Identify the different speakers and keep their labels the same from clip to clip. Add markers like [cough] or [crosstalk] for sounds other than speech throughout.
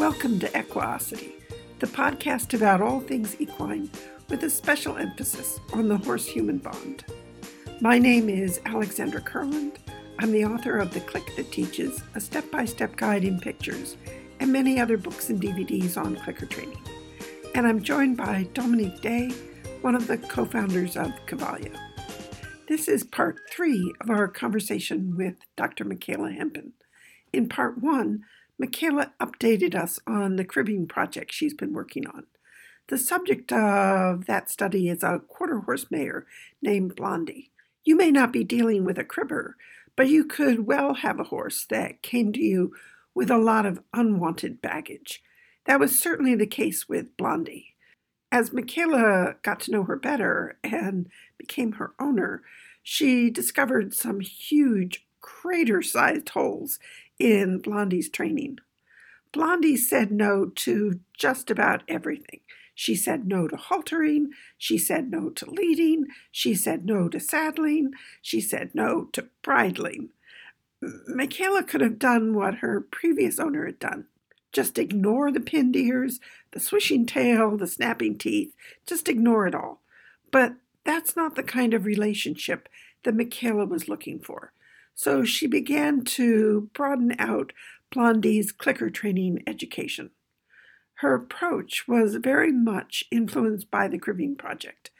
Speaker 1: Welcome to Equiosity, the podcast about all things equine with a special emphasis on the horse human bond. My name is Alexandra Kurland. I'm the author of The Click That Teaches, a step by step guide in pictures, and many other books and DVDs on clicker training. And I'm joined by Dominique Day, one of the co founders of Cavalia. This is part three of our conversation with Dr. Michaela Hempen. In part one, Michaela updated us on the cribbing project she's been working on. The subject of that study is a quarter horse mare named Blondie. You may not be dealing with a cribber, but you could well have a horse that came to you with a lot of unwanted baggage. That was certainly the case with Blondie. As Michaela got to know her better and became her owner, she discovered some huge crater sized holes in Blondie's training. Blondie said no to just about everything. She said no to haltering. She said no to leading. She said no to saddling. She said no to bridling. Michaela could have done what her previous owner had done just ignore the pinned ears, the swishing tail, the snapping teeth, just ignore it all. But that's not the kind of relationship that Michaela was looking for. So she began to broaden out Blondie's clicker training education. Her approach was very much influenced by the Cribbing Project,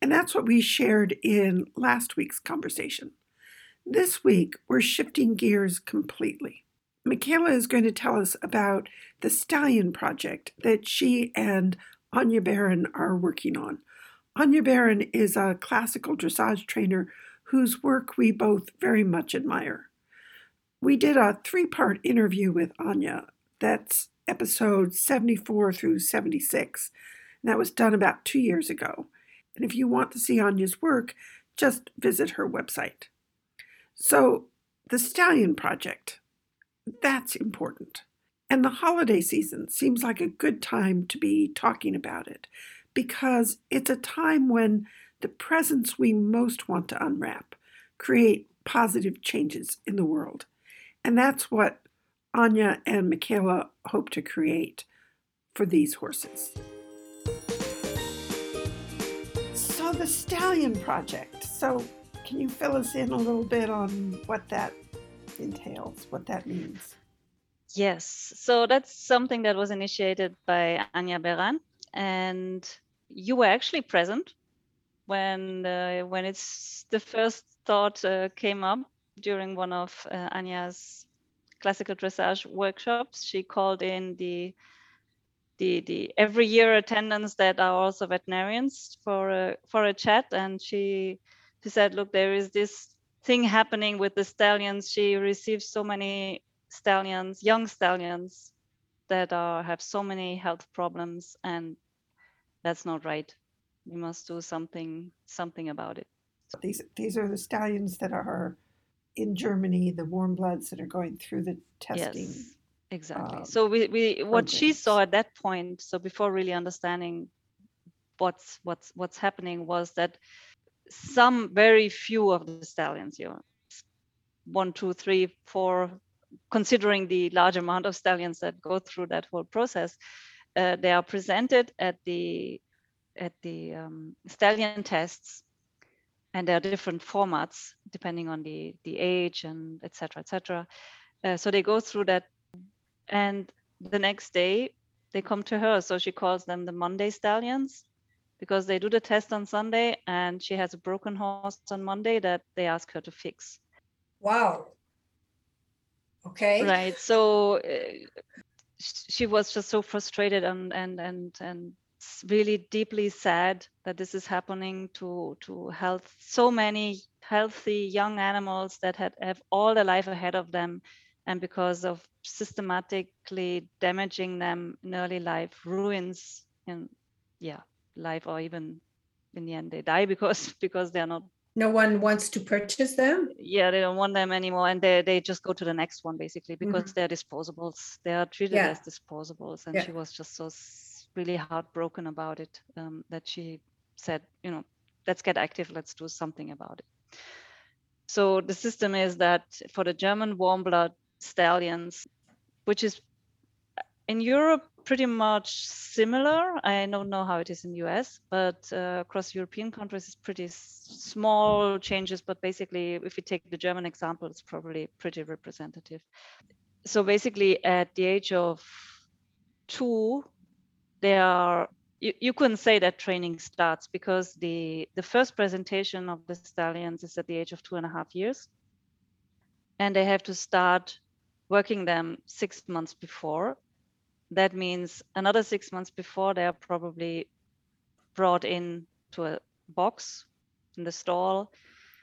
Speaker 1: and that's what we shared in last week's conversation. This week, we're shifting gears completely. Michaela is going to tell us about the Stallion Project that she and Anya Beran are working on. Anya Beran is a classical dressage trainer whose work we both very much admire. We did a three part interview with Anya. That's episode 74 through 76. And that was done about two years ago. And if you want to see Anya's work, just visit her website. So, the Stallion Project, that's important. And the holiday season seems like a good time to be talking about it because it's a time when the presents we most want to unwrap create positive changes in the world. And that's what Anya and Michaela hope to create for these horses. So, the Stallion Project. So, can you fill us in a little bit on what that entails, what that means?
Speaker 2: Yes. So, that's something that was initiated by Anya Beran. And you were actually present when uh, when it's the first thought uh, came up during one of uh, Anya's classical dressage workshops. She called in the the the every year attendants that are also veterinarians for a for a chat, and she she said, look, there is this thing happening with the stallions. She receives so many stallions, young stallions, that are have so many health problems, and that's not right we must do something something about it.
Speaker 1: These these are the stallions that are in Germany, the warm bloods that are going through the testing. Yes,
Speaker 2: exactly. Um, so we, we what she saw at that point, so before really understanding what's what's what's happening was that some very few of the stallions, you know, one, two, three, four, considering the large amount of stallions that go through that whole process, uh, they are presented at the at the um, stallion tests and there are different formats depending on the the age and etc etc uh, so they go through that and the next day they come to her. So she calls them the monday stallions because they do the test on sunday and she has a broken horse on monday that they ask her to fix.
Speaker 3: Wow. Okay.
Speaker 2: Right. So uh, she was just so frustrated and and and and really deeply sad that this is happening to to health so many healthy young animals that had have all their life ahead of them and because of systematically damaging them in early life ruins in yeah life or even in the end they die because [laughs] because they're not
Speaker 3: no one wants to purchase them
Speaker 2: yeah they don't want them anymore and they, they just go to the next one basically because mm-hmm. they're disposables they are treated yeah. as disposables and yeah. she was just so really heartbroken about it um, that she said, you know, let's get active, let's do something about it. So the system is that for the German warm blood stallions, which is in Europe, pretty much similar. I don't know how it is in US, but uh, across European countries, it's pretty small changes. But basically, if you take the German example, it's probably pretty representative. So basically, at the age of two, they are you, you couldn't say that training starts because the the first presentation of the stallions is at the age of two and a half years. And they have to start working them six months before. That means another six months before they are probably brought in to a box in the stall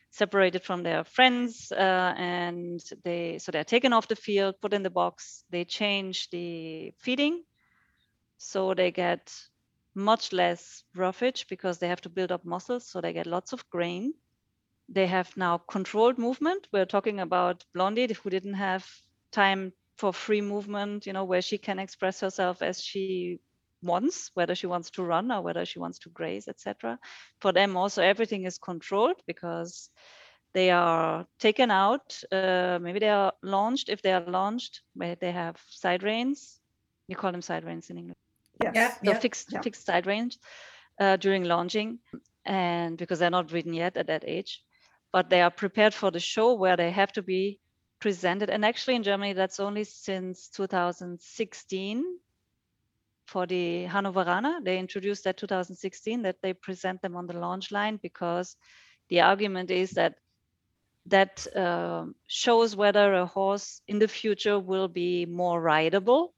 Speaker 2: separated from their friends uh, and they so they're taken off the field put in the box. They change the feeding so they get much less roughage because they have to build up muscles so they get lots of grain they have now controlled movement we're talking about blondie who didn't have time for free movement, you know, where she can express herself as she wants, whether she wants to run or whether she wants to graze, etc. For them, also everything is controlled because they are taken out. Uh, maybe they are lunged. If they are lunged, they have side reins. You call them side reins in English.
Speaker 3: Yes. Yeah,
Speaker 2: so yeah. fixed yeah. fixed side reins uh, during lunging, and because they're not ridden yet at that age, but they are prepared for the show where they have to be presented. And actually in Germany, that's only since 2016 for the Hannoveraner. They introduced that 2016 that they present them on the lunge line because the argument is that that uh, shows whether a horse in the future will be more rideable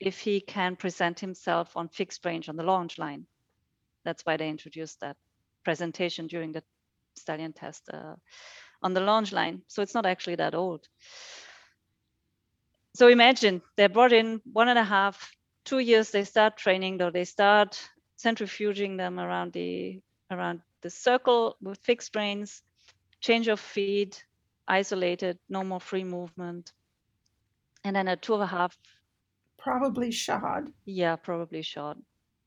Speaker 2: if he can present himself on fixed reins on the lunge line. That's why they introduced that presentation during the stallion test uh, on the lunge line. So it's not actually that old. So imagine they're brought in one and a half, two years, they start training, though they start centrifuging them around the around the circle with fixed reins, change of feed, isolated, no more free movement. And then at two and a half.
Speaker 1: Probably shod.
Speaker 2: Yeah, probably shod.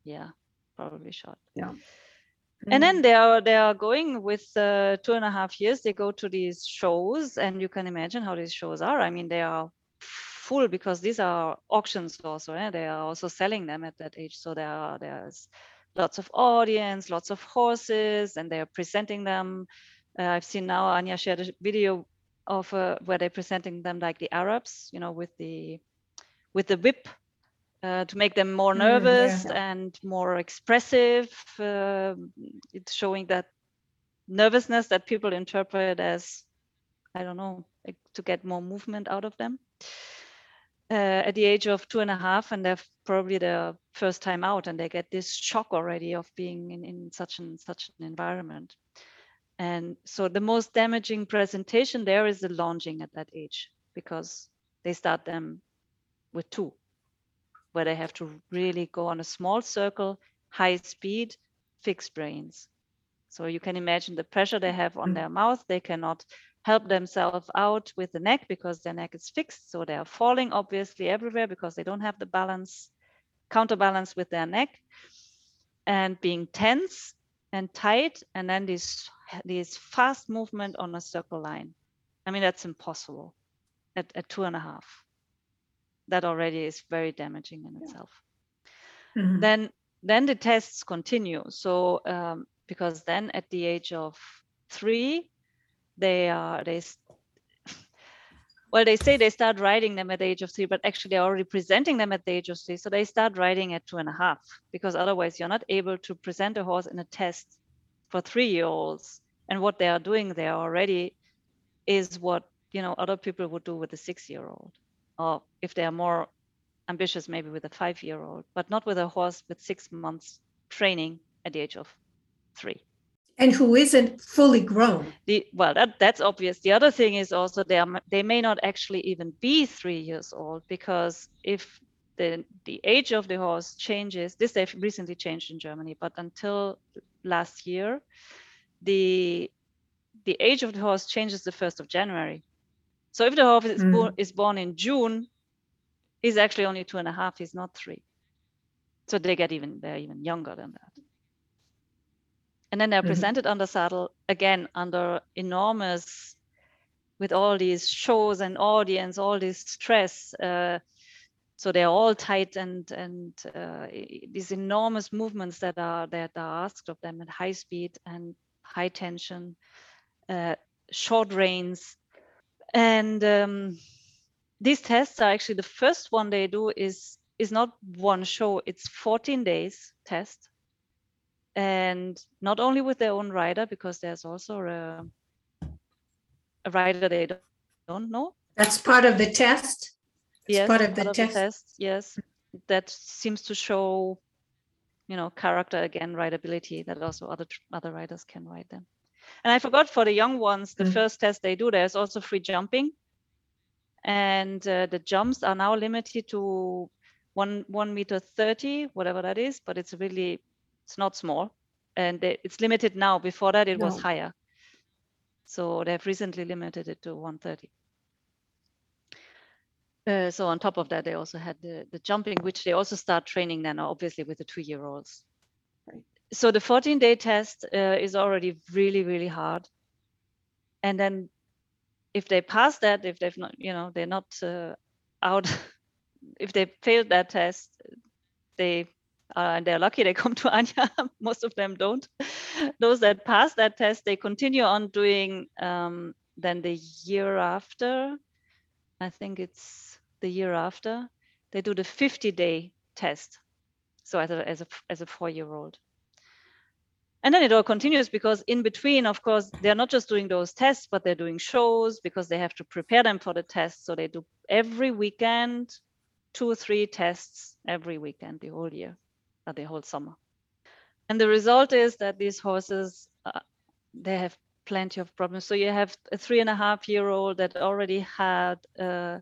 Speaker 2: Yeah, probably shod.
Speaker 1: Yeah.
Speaker 2: Mm. And then mm. they are they are going with uh, two and a half years. They go to these shows, and you can imagine how these shows are. I mean, they are full because these are auctions also. Eh? They are also selling them at that age. So there are there's lots of audience, lots of horses, and they are presenting them. Uh, I've seen now Anya shared a video of uh, where they're presenting them like the Arabs, you know, with the with the whip uh, to make them more nervous mm, yeah. and more expressive. Uh, it's showing that nervousness that people interpret as, I don't know, like to get more movement out of them. Uh, at the age of two and a half, and they're probably their first time out, and they get this shock already of being in, in such an such an environment. And so the most damaging presentation there is the lunging at that age because they start them with two where they have to really go on a small circle, high speed, fixed reins. So you can imagine the pressure they have on mm. their mouth. They cannot help themselves out with the neck because their neck is fixed. So they are falling obviously everywhere because they don't have the balance, counterbalance with their neck and being tense and tight. And then this, this fast movement on a circle line. I mean, that's impossible at, at two and a half that already is very damaging in yeah. itself. Mm-hmm. Then then the tests continue. So um, because then at the age of three, they are they [laughs] well they say they start riding them at the age of three, but actually they're already presenting them at the age of three. So they start riding at two and a half because otherwise you're not able to present a horse in a test for three-year-olds. And what they are doing there already is what you know other people would do with a six-year-old or if they are more ambitious, maybe with a five year old, but not with a horse with six months training at the age of three.
Speaker 3: And who isn't fully grown.
Speaker 2: The, well, that, that's obvious. The other thing is also they, are, they may not actually even be three years old because if the, the age of the horse changes, this they've recently changed in Germany, but until last year, the the age of the horse changes the 1st of January. So if the horse is, mm. born, is born in June, he's actually only two and a half. He's not three. So they get even they're even younger than that. And then they're mm-hmm. presented under saddle again under enormous, with all these shows and audience, all this stress. Uh, so they're all tight and and uh, these enormous movements that are that are asked of them at high speed and high tension, uh, short reins, and um, these tests are actually the first one they do is is not one show; it's 14 days test, and not only with their own rider because there's also a, a rider they don't, don't know.
Speaker 3: That's part of the test. It's
Speaker 2: yes,
Speaker 3: part of the test.
Speaker 2: test. Yes, that seems to show, you know, character again, rideability. That also other other riders can ride them. And I forgot for the young ones, the
Speaker 3: Mm.
Speaker 2: first test they do, there's also free jumping, and uh, the jumps are now limited to one one meter thirty, whatever that is. But it's really, it's not small, and they, it's limited now. Before that, it was higher. So they've recently limited it to 130. Uh, so on top of that, they also had the, the jumping, which they also start training then, obviously with the two-year-olds. So the 14-day test uh, is already really, really hard. And then if they pass that, if they've not, you know, they're not uh, out, [laughs] if they failed that test, they uh, and they're lucky they come to [laughs] Anya. Most of them don't. Those that pass that test, they continue on doing um, then the year after. I think it's the year after they do the 50 day test. So as a as a as a four year old. And then it all continues because in between, of course, they're not just doing those tests, but they're doing shows because they have to prepare them for the test. So they do every weekend, two or three tests every weekend, the whole year, or the whole summer. And the result is that these horses, uh, they have plenty of problems. So you have a three and a half year old that already had uh,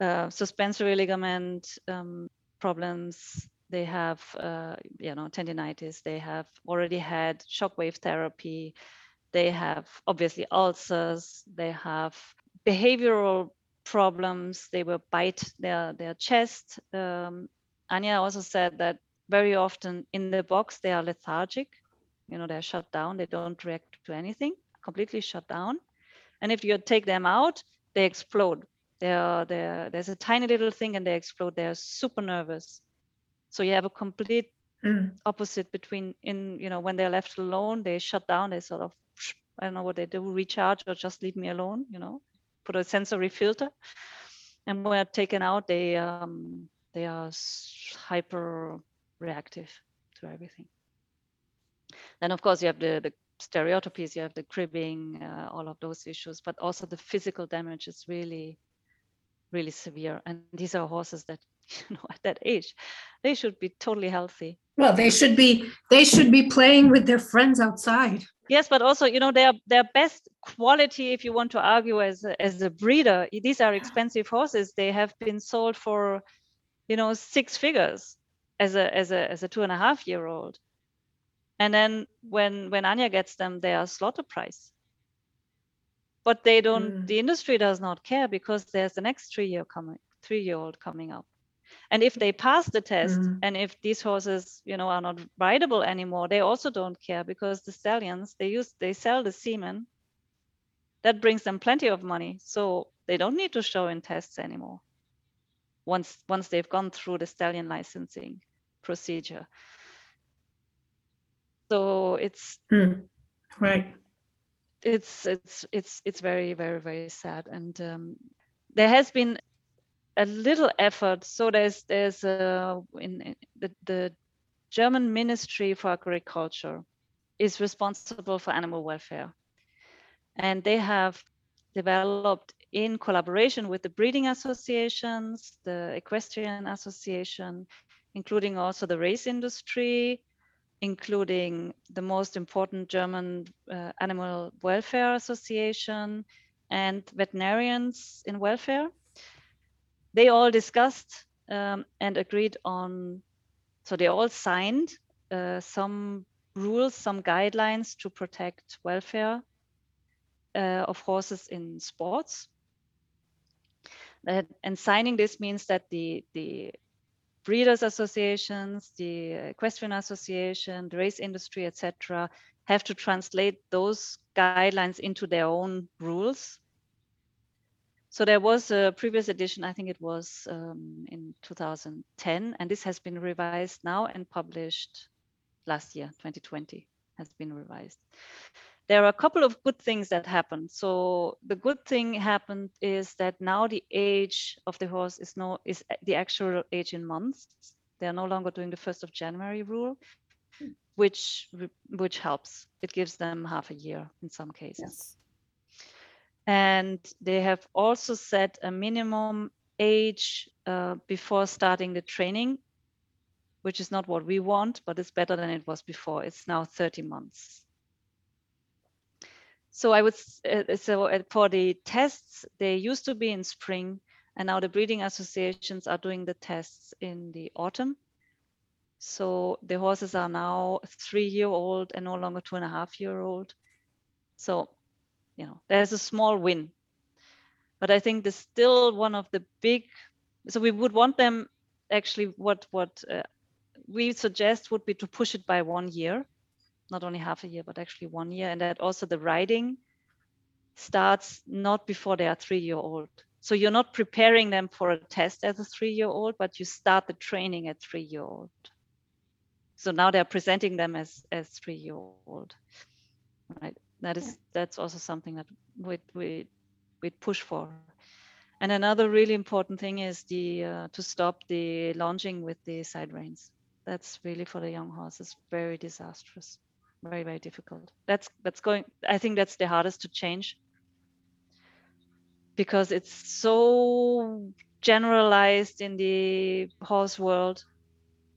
Speaker 2: uh, suspensory ligament um, problems. They have, uh, you know, tendinitis. They have already had shockwave therapy. They have obviously ulcers. They have behavioral problems. They will bite their their chest. Um, Anya also said that very often in the box they are lethargic. You know, they're shut down. They don't react to anything. Completely shut down. And if you take them out, they explode. They're, they're, there's a tiny little thing and they explode. They're super nervous. So you have a complete
Speaker 3: Mm.
Speaker 2: opposite between in you know when they're left alone they shut down they sort of i don't know what they do recharge or just leave me alone you know put a sensory filter. And when taken out they um they are hyper reactive to everything. Then of course you have the the stereotypies you have the cribbing uh, all of those issues but also the physical damage is really really severe. And these are horses that you [laughs] know at that age they should be totally healthy
Speaker 3: Well, they should be, they should be playing with their friends outside.
Speaker 2: Yes, but also, you know, their their best quality, if you want to argue as a, as a breeder, these are expensive horses. They have been sold for, you know, six figures as a as a as a two and a half year old. And then when when Anya gets them, they are slaughter price. But they don't.
Speaker 3: Mm.
Speaker 2: The industry does not care because there's the next three year coming three year old coming up. And if they pass the test,
Speaker 3: Mm.
Speaker 2: and if these horses, you know, are not rideable anymore, they also don't care because the stallions they use they sell the semen. That brings them plenty of money, so they don't need to show in tests anymore. Once once they've gone through the stallion licensing procedure. So it's
Speaker 3: Mm. Right.
Speaker 2: it's it's it's it's very very very sad and um, there has been a little effort so there's there's uh, in, in the, the german ministry for agriculture is responsible for animal welfare and they have developed in collaboration with the breeding associations the equestrian association including also the race industry including the most important German uh, Animal Welfare Association and veterinarians in welfare. They all discussed um, and agreed on, so they all signed uh, some rules, some guidelines to protect welfare uh, of horses in sports. And signing this means that the, the breeders associations, the equestrian association, the race industry, etc., have to translate those guidelines into their own rules. So there was a previous edition, I think it was um, in 2010, and this has been revised now and published last year, 2020, has been revised. There are a couple of good things that happened. So the good thing happened is that now the age of the horse is no is the actual age in months. They are no longer doing the first of January rule, which which helps. It gives them half a year in some cases.
Speaker 1: Yes.
Speaker 2: And they have also set a minimum age uh, before starting the training, which is not what we want, but it's better than it was before. It's now 30 months. So I would, uh, so uh, for the tests, they used to be in spring, and now the breeding associations are doing the tests in the autumn. So the horses are now three year old and no longer two and a half year old. So you know there's a small win. But i think there's still one of the big so we would want them actually what what uh, we suggest would be to push it by one year not only half a year but actually one year and that also the riding starts not before they are three year old. So you're not preparing them for a test as a three year old but you start the training at three year old. So now they're presenting them as as three year old right that is that's also something that we we we push for. And another really important thing is the uh, to stop the lunging with the side reins. That's really for the young horses very disastrous very very difficult. That's that's going i think that's the hardest to change. Because it's so generalized in the horse world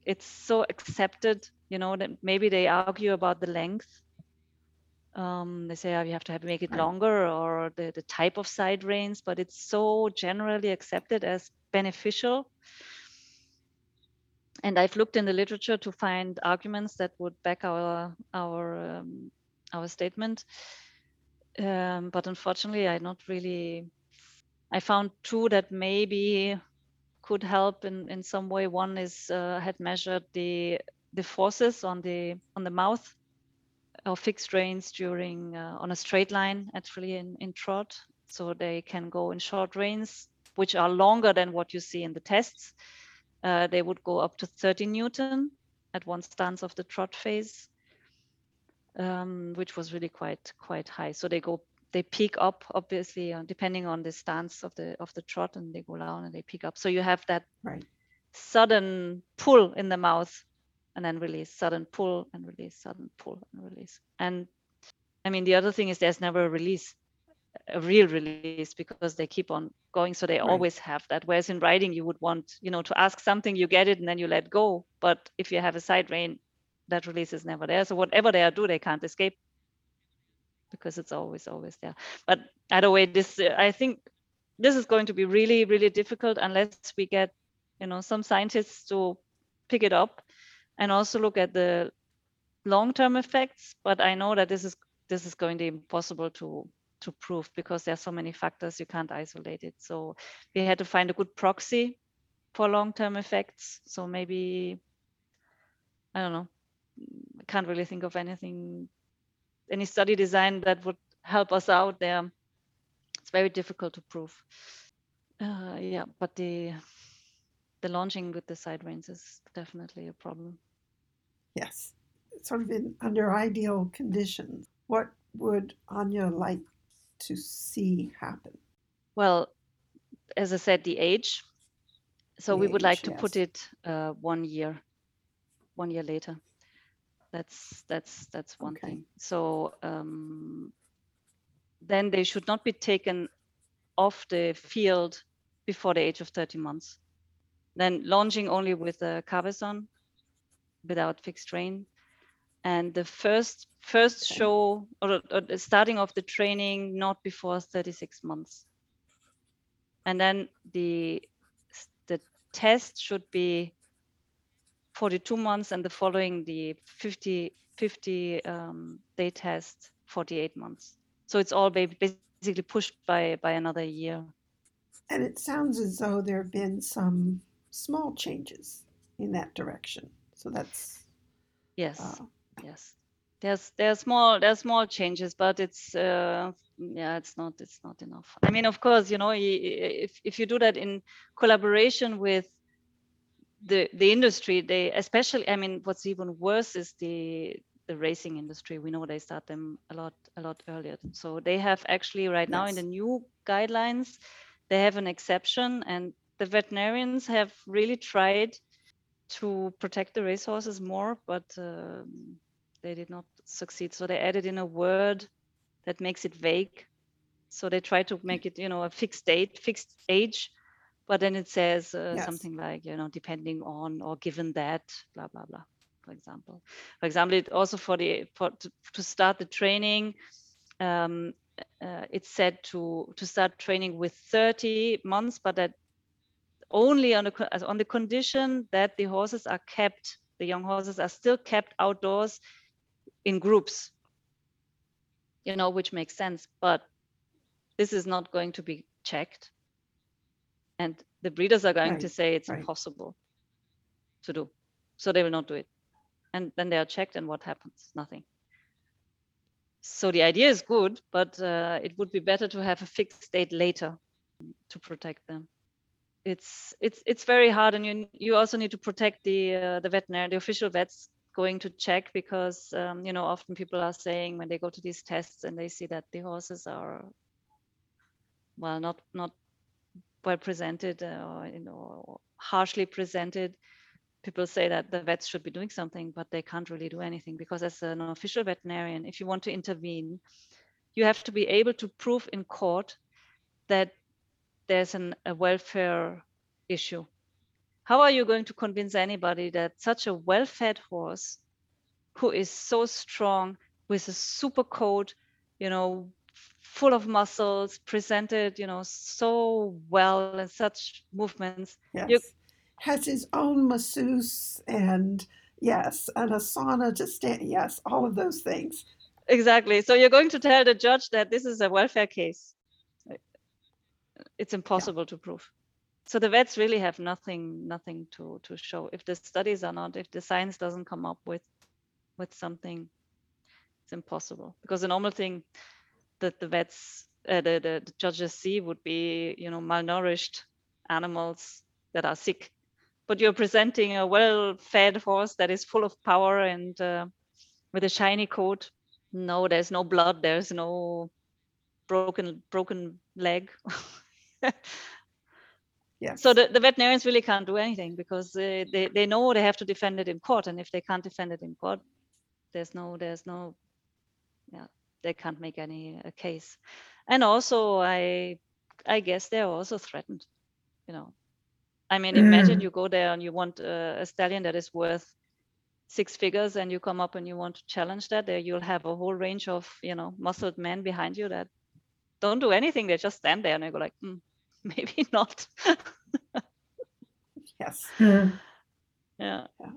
Speaker 2: it's so accepted you know that maybe they argue about the length um, they say oh, you have to have make it longer or the, the type of side reins, but it's so generally accepted as beneficial. And I've looked in the literature to find arguments that would back our our um, our statement, um, but unfortunately, I not really. I found two that maybe could help in, in some way. One is uh, had measured the the forces on the on the mouth or fixed reins during uh, on a straight line actually in, in trot. So they can go in short reins, which are longer than what you see in the tests. Uh, they would go up to 30 Newton at one stance of the trot phase, um, which was really quite quite high. So they go they peak up obviously uh, depending on the stance of the of the trot and they go down and they peak up. So you have that
Speaker 1: right.
Speaker 2: sudden pull in the mouth and then release, sudden pull and release, sudden pull and release. And I mean, the other thing is there's never a release, a real release, because they keep on going. So they right. always have that. Whereas in writing, you would want, you know, to ask something, you get it, and then you let go. But if you have a side rein, that release is never there. So whatever they are do, they can't escape because it's always, always there. But either way, this I think this is going to be really, really difficult unless we get, you know, some scientists to pick it up and also look at the long-term effects. But I know that this is this is going to be impossible to to prove because there are so many factors you can't isolate it. So we had to find a good proxy for long-term effects. So maybe I don't know. I can't really think of anything, any study design that would help us out there. It's very difficult to prove. Uh, yeah, but the the lunging with the side reins is definitely a problem.
Speaker 1: Yes. Sort of in under ideal conditions, what would Anya like to see happen?
Speaker 2: Well, as I said, the age. So
Speaker 1: The
Speaker 2: we would like to
Speaker 1: yes.
Speaker 2: put it uh, one year, one year later. That's that's that's one
Speaker 1: Okay.
Speaker 2: thing. So um, then they should not be taken off the field before the age of 30 months. Then lunging only with a cavesson without fixed rein. And the first first show or, or the starting of the training not before 36 months. And then the the test should be 42 months and the following the 50 50 um, day test 48 months. So it's all basically pushed by by another year.
Speaker 1: And it sounds as though there have been some small changes in that direction. So that's
Speaker 2: Yes.
Speaker 1: uh,
Speaker 2: yes there's there's small there's small changes but it's uh, yeah it's not it's not enough i mean of course you know if if you do that in collaboration with the the industry they especially i mean what's even worse is the the racing industry we know they start them a lot a lot earlier so they have actually right yes. now in the new guidelines they have an exception and the veterinarians have really tried to protect the racehorses more but um, they did not succeed. So they added in a word that makes it vague. So they try to make it, you know, a fixed date, fixed age, but then it says uh, yes. something like, you know, depending on or given that, blah blah blah. For example, for example, it also for the for to, to start the training, um, uh, it's said to to start training with 30 months, but that only on the on the condition that the horses are kept, the young horses are still kept outdoors in groups you know which makes sense but this is not going to be checked and the breeders are going right. to say it's right. impossible to do so they will not do it and then they are checked and what happens nothing so the idea is good but uh, it would be better to have a fixed date later to protect them it's it's it's very hard and you you also need to protect the uh, the veterinary the official vets going to check because um, you know often people are saying when they go to these tests and they see that the horses are well not not well presented uh, or you know harshly presented. People say that the vets should be doing something but they can't really do anything because as an official veterinarian if you want to intervene you have to be able to prove in court that there's an, a welfare issue. How are you going to convince anybody that such a well-fed horse who is so strong with a super coat you know full of muscles presented you know so well and such movements
Speaker 1: yes. You, has his own masseuse and yes and a sauna to stand yes all of those things.
Speaker 2: Exactly. So you're going to tell the judge that this is a welfare case it's impossible yeah. to prove. So the vets really have nothing nothing to to show. If the studies are not if the science doesn't come up with with something it's impossible. Because the normal thing that the vets uh, the, the, the judges see would be you know malnourished animals that are sick. But you're presenting a well-fed horse that is full of power and uh, with a shiny coat. No there's no blood there's no broken broken leg [laughs] [laughs]
Speaker 1: Yes.
Speaker 2: So the, the veterinarians really can't do anything because they, they, they know they have to defend it in court. And if they can't defend it in court, there's no, there's no, yeah, they can't make any a case. And also, I, I guess they're also threatened, you know. I mean, mm. imagine you go there and you want a, a stallion that is worth six figures and you come up and you want to challenge that there you'll have a whole range of you know muscled men behind you that don't do anything they just stand there and they go like mm, [laughs] maybe not.
Speaker 1: yes.
Speaker 2: Mm. Yeah. yeah.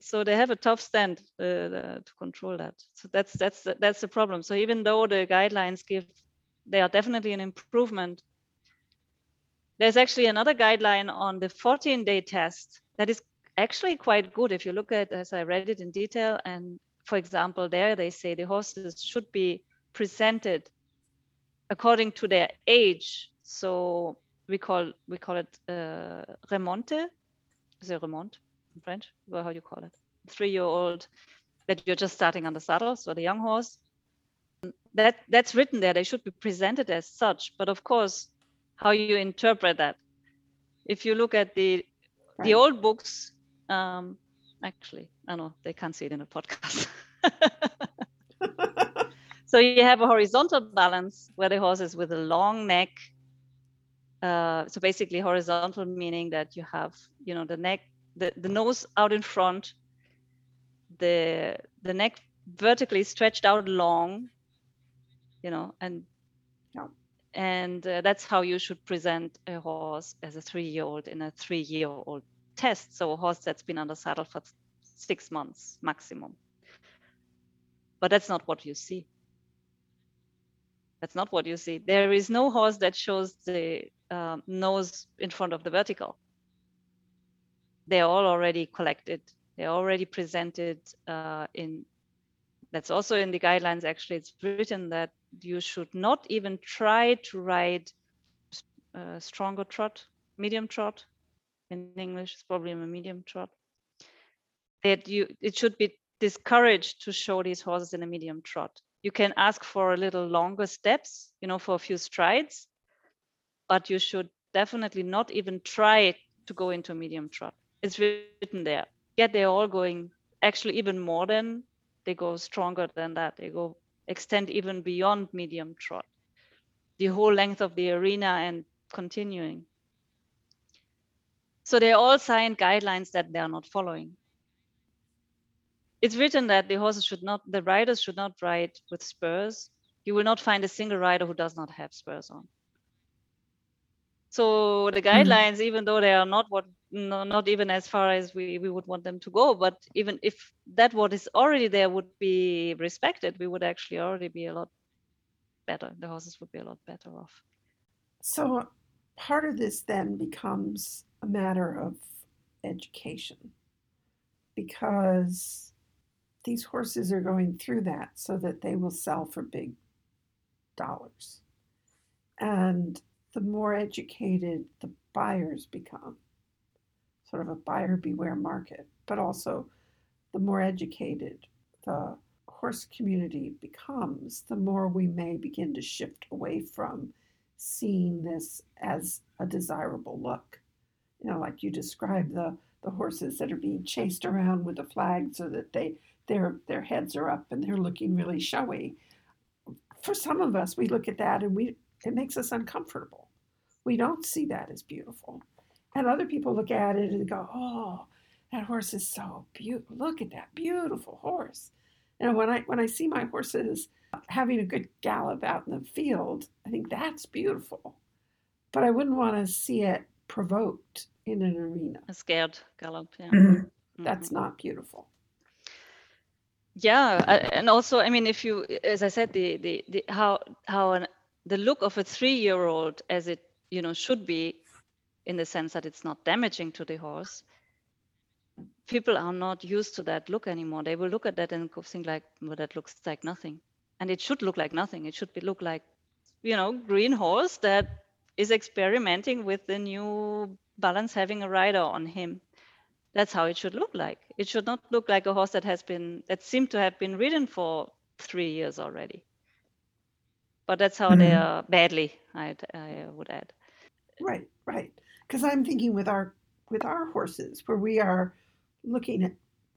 Speaker 2: So they have a tough stand uh, to control that. So that's that's that's the problem. So even though the guidelines give, they are definitely an improvement. There's actually another guideline on the 14-day test that is actually quite good if you look at as I read it in detail. And for example, there they say the horses should be presented according to their age so we call we call it uh, remonte. Is it remonte in French? Well, how do you call it? Three-year-old that you're just starting on the saddle, so the young horse. That that's written there. They should be presented as such. But of course, how you interpret that. If you look at the right. the old books, um, actually, I know they can't see it in the podcast. [laughs] [laughs] so you have a horizontal balance where the horse is with a long neck uh, so basically horizontal meaning that you have, you know, the neck, the, the nose out in front, the the neck vertically stretched out long, you know, and yeah. and uh, that's how you should present a horse as a three-year-old in a three-year-old test. So a horse that's been under saddle for six months maximum. But that's not what you see. That's not what you see. There is no horse that shows the uh, nose in front of the vertical. They're all already collected. They're already presented uh, in that's also in the guidelines actually it's written that you should not even try to ride uh, stronger trot medium trot in english it's probably a medium trot that you it should be discouraged to show these horses in a medium trot you can ask for a little longer steps you know for a few strides but you should definitely not even try to go into medium trot it's written there yet they're all going actually even more than they go stronger than that. They go extend even beyond medium trot, the whole length of the arena and continuing. So they're all signed guidelines that they are not following. It's written that the horses should not, the riders should not ride with spurs. You will not find a single rider who does not have spurs on. So the mm-hmm. guidelines, mm-hmm. even though they are not what no, not even as far as we, we would want them to go, but even if that what is already there would be respected, we would actually already be a lot better. The horses would be a lot better off.
Speaker 1: So part of this then becomes a matter of education because these horses are going through that so that they will sell for big dollars. And the more educated the buyers become, sort of a buyer beware market, but also the more educated the horse community becomes, the more we may begin to shift away from seeing this as a desirable look. You know, like you described the the horses that are being chased around with a flag so that they their their heads are up and they're looking really showy. For some of us, we look at that and we it makes us uncomfortable. We don't see that as beautiful. And other people look at it and go, oh, that horse is so beautiful. Look at that beautiful horse. And when I when I see my horses having a good gallop out in the field, I think that's beautiful. But I wouldn't want to see it provoked in an arena.
Speaker 2: A scared gallop, yeah.
Speaker 1: Mm-hmm. That's mm-hmm. not beautiful.
Speaker 2: Yeah, and also, I mean, if you, as I said, the the, the how how an, the look of a three-year-old as it you know should be in the sense that it's not damaging to the horse people are not used to that look anymore. They will look at that and think like well that looks like nothing. And it should look like nothing. It should be look like you know green horse that is experimenting with the new balance having a rider on him. That's how it should look like. It should not look like a horse that has been that seemed to have been ridden for three years already but that's how mm-hmm. they are badly i i would add
Speaker 1: Right, right. Because I'm thinking with our with our horses, where we are looking at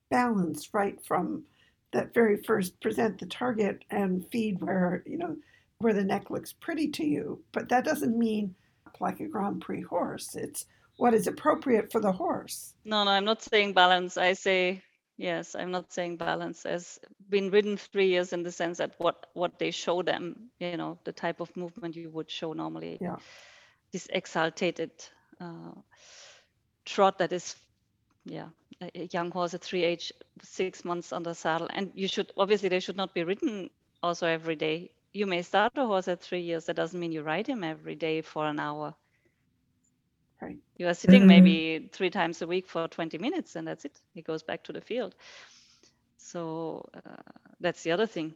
Speaker 1: balance right from that very first present the target and feed where you know where the neck looks pretty to you. But that doesn't mean like a Grand Prix horse. It's what is appropriate for the horse.
Speaker 2: No, no, I'm not saying balance. I say yes. I'm not saying balance. has been ridden three years in the sense that what what they show them, you know, the type of movement you would show normally.
Speaker 1: Yeah
Speaker 2: this exalted uh, trot that is yeah a young horse at three age six months on the saddle and you should obviously they should not be ridden also every day you may start a horse at three years that doesn't mean you ride him every day for an hour
Speaker 1: right
Speaker 2: you are sitting mm-hmm. maybe three times a week for 20 minutes and that's it. He goes back to the field. So uh, that's the other thing.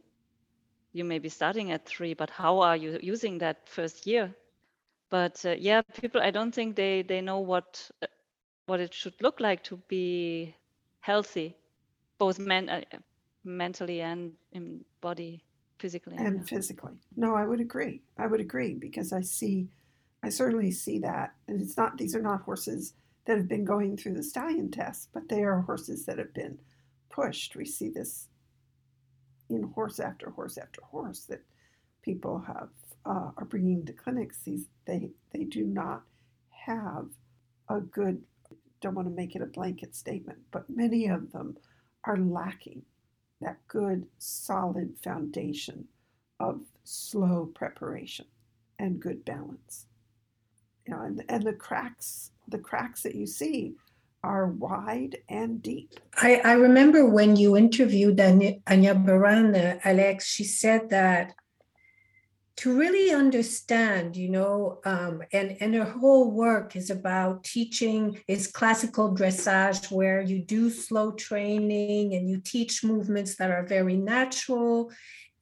Speaker 2: You may be starting at three but how are you using that first year? But uh, yeah people i don't think they they know what uh, what it should look like to be healthy both men uh, mentally and in body physically
Speaker 1: and physically. No i would agree. I would agree because i see i certainly see that and it's not these are not horses that have been going through the stallion test but they are horses that have been pushed we see this in horse after horse after horse that people have uh, are bringing to clinics, these they they do not have a good. Don't want to make it a blanket statement, but many of them are lacking that good, solid foundation of slow preparation and good balance. You know, and, and the cracks, the cracks that you see are wide and deep.
Speaker 3: I, I remember when you interviewed Anya, Anya Beran, uh, Alex, she said that to really understand, you know, um, and, and her whole work is about teaching is classical dressage, where you do slow training and you teach movements that are very natural.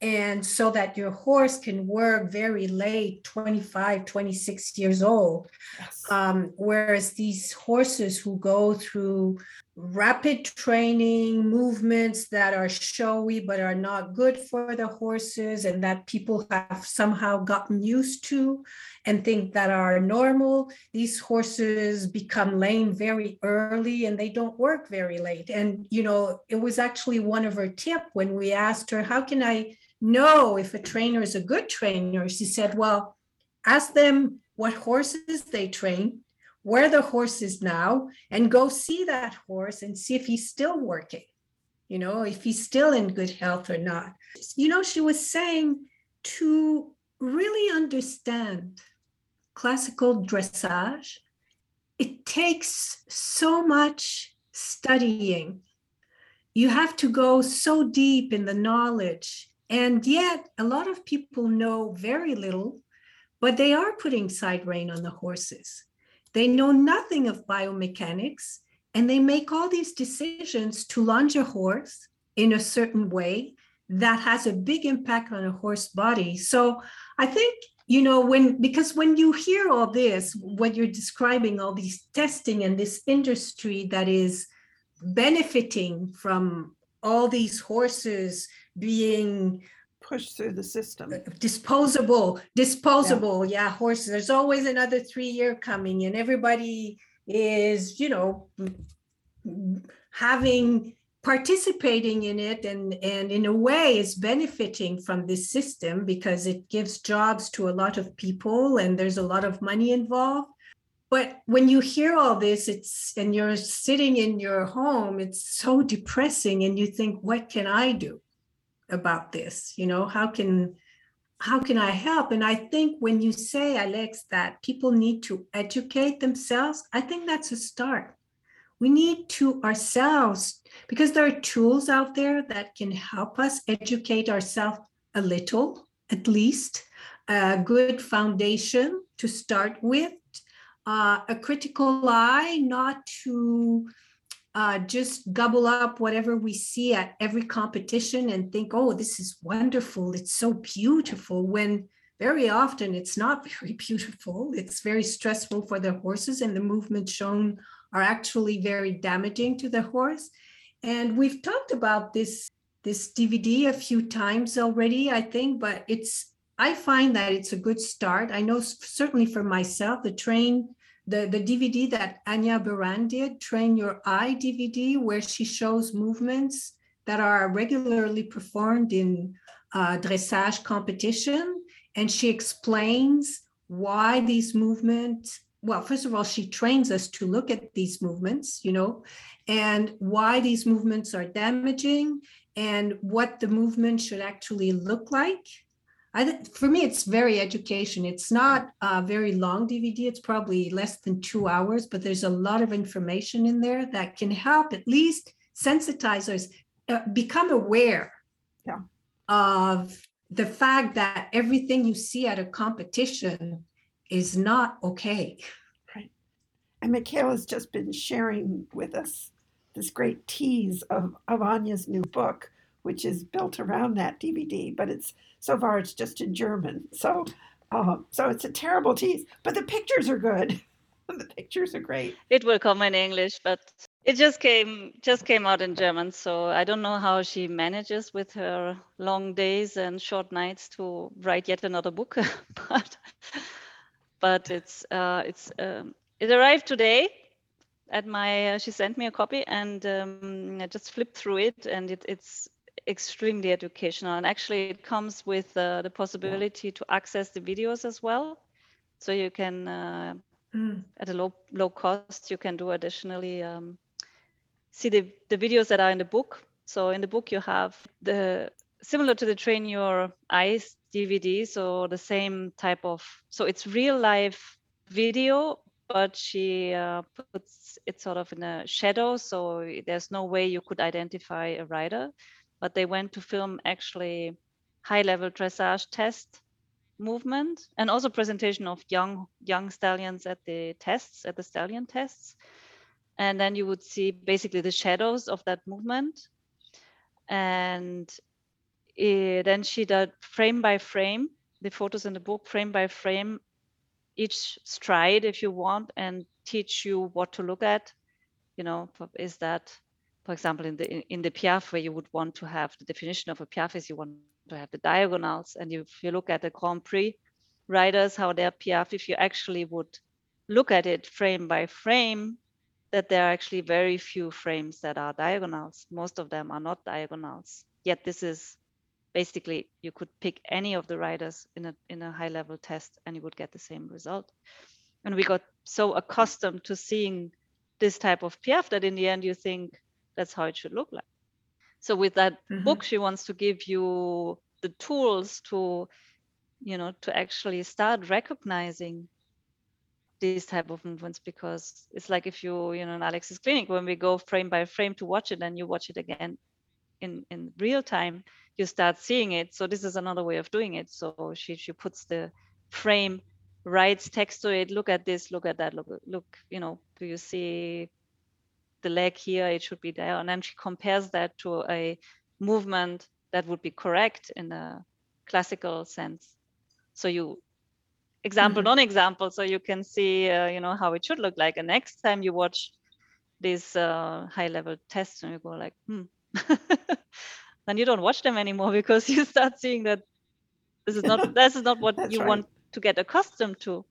Speaker 3: And so that your horse can work very late, 25, 26 years old. Yes. Um, whereas these horses who go through rapid training, movements that are showy but are not good for the horses and that people have somehow gotten used to and think that are normal. These horses become lame very early and they don't work very late. And, you know, it was actually one of her tip when we asked her, how can I know if a trainer is a good trainer? She said, well, ask them what horses they train where the horse is now and go see that horse and see if he's still working, you know, if he's still in good health or not. You know, she was saying to really understand classical dressage, it takes so much studying. You have to go so deep in the knowledge. And yet, a lot of people know very little, but they are putting side rein on the horses. They know nothing of biomechanics and they make all these decisions to lunge a horse in a certain way that has a big impact on a horse body. So I think, you know, when because when you hear all this, what you're describing all these testing and this industry that is benefiting from all these horses being
Speaker 1: pushed through the system.
Speaker 3: Uh, disposable disposable yeah. horses there's always another three year coming and everybody is you know having participating in it and and in a way is benefiting from this system because it gives jobs to a lot of people and there's a lot of money involved but when you hear all this it's and you're sitting in your home it's so depressing and you think what can i do about this? You know how can how can i help? And i think when you say alex that people need to educate themselves i think that's a start. We need to ourselves because there are tools out there that can help us educate ourselves a little at least a good foundation to start with uh, a critical eye not to uh, just gobble up whatever we see at every competition and think, oh, this is wonderful. It's so beautiful. When very often it's not [laughs] very beautiful. It's very stressful for the horses, and the movements shown are actually very damaging to the horse. And we've talked about this this DVD a few times already, I think, but it's I find that it's a good start. I know certainly for myself, the train the, the DVD that Anya Beran did, Train Your Eye DVD, where she shows movements that are regularly performed in uh, dressage competition. And she explains why these movements, well, first of all, she trains us to look at these movements, you know, and why these movements are damaging and what the movement should actually look like I for me, it's very education. It's not a very long DVD. It's probably less than two hours, but there's a lot of information in there that can help at least sensitizers uh, become aware
Speaker 1: yeah.
Speaker 3: of the fact that everything you see at a competition is not okay.
Speaker 1: Right. And Michaela's just been sharing with us this great tease of, of Anya's new book, which is built around that DVD, but it's so far it's just in German. So, uh, so it's a terrible tease, but the pictures are good. [laughs] the pictures are great.
Speaker 2: It will come in English, but it just came just came out in German. So I don't know how she manages with her long days and short nights to write yet another book, [laughs] but but it's uh, it's um, it arrived today at my uh, she sent me a copy and um, I just flipped through it and it, it's extremely educational and actually it comes with uh, the possibility to access the videos as well. So you can uh, mm. at a low low cost you can do additionally um, see the, the videos that are in the book. So in the book you have the similar to the train your eyes dvd so the same type of so it's real life video but she uh, puts it sort of in a shadow so there's no way you could identify a rider but they went to film actually high level dressage test movement and also presentation of young young stallions at the tests at the stallion tests. And then you would see basically the shadows of that movement. And it, then she did frame by frame the photos in the book frame by frame each stride if you want and teach you what to look at you know is that for example in the in the piaffe where you would want to have the definition of a piaffe is you want to have the diagonals. And if you look at the grand prix riders how their piaffe if you actually would look at it frame by frame that there are actually very few frames that are diagonals. Most of them are not diagonals. Yet this is basically you could pick any of the riders in a in a high level test and you would get the same result. And we got so accustomed to seeing this type of piaffe that in the end you think that's how it should look like. So with that mm-hmm. book she wants to give you the tools to you know to actually start recognizing these type of movements because it's like if you you know in alex's clinic when we go frame by frame to watch it and you watch it again in in real time you start seeing it. So this is another way of doing it. So she she puts the frame writes text to it look at this look at that look look you know do you see the leg here it should be there. And then she compares that to a movement that would be correct in a classical sense. So you example mm-hmm. non-example so you can see uh, you know how it should look like. And next time you watch these uh, high level tests and you go like hmm. [laughs] Then you don't watch them anymore [laughs] because you start seeing that this is not [laughs] this is not what you right. want to get accustomed to.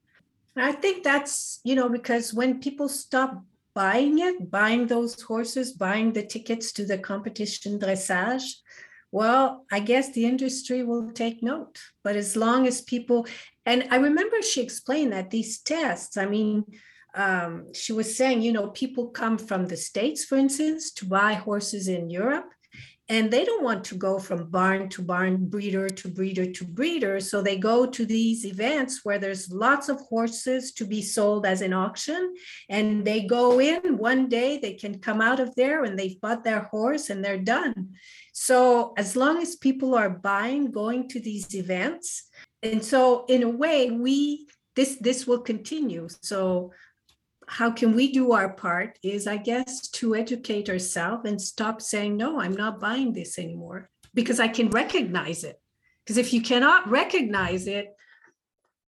Speaker 3: I think that's you know because when people stop buying it buying those horses buying the tickets to the competition dressage well i guess the industry will take note. But as long as people and i remember she explained that these tests i mean um, she was saying you know people come from the states for instance to buy horses in europe and they don't want to go from barn to barn, breeder to breeder to breeder. So they go to these events where there's lots of horses to be sold as an auction. And they go in one day, they can come out of there and they've bought their horse and they're done. So as long as people are buying, going to these events, and so in a way, we this this will continue. So how can we do our part is i guess to educate ourselves and stop saying no i'm not buying this anymore because i can recognize it because if you cannot recognize it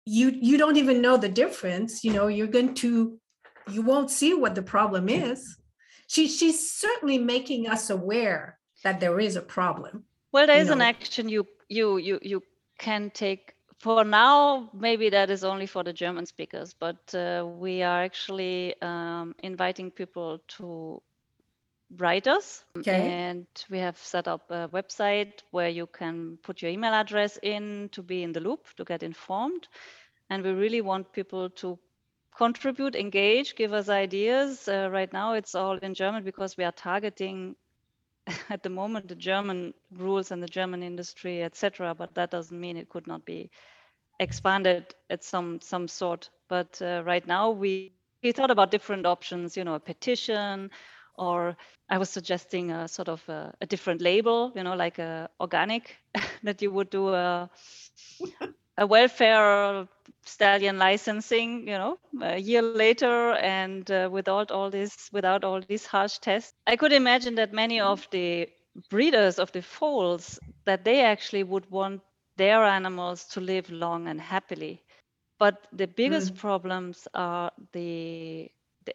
Speaker 3: you you don't even know the difference you know you're going to you won't see what the problem is she she's certainly making us aware that there is a problem
Speaker 2: well there is know. an action you you you you can take for now, maybe that is only for the German speakers, but uh, we are actually um, inviting people to write us. Okay. And we have set up a website where you can put your email address in to be in the loop, to get informed. And we really want people to contribute, engage, give us ideas. Uh, right now, it's all in German because we are targeting [laughs] at the moment the German rules and the German industry, etc. But that doesn't mean it could not be expanded at some some sort. But uh, right now we we thought about different options. You know, a petition, or I was suggesting a sort of a, a different label. You know, like a organic [laughs] that you would do a [laughs] a welfare stallion licensing you know a year later and uh, without all this without all these harsh tests i could imagine that many of the breeders of the foals that they actually would want their animals to live long and happily. But the biggest mm. problems are the, the,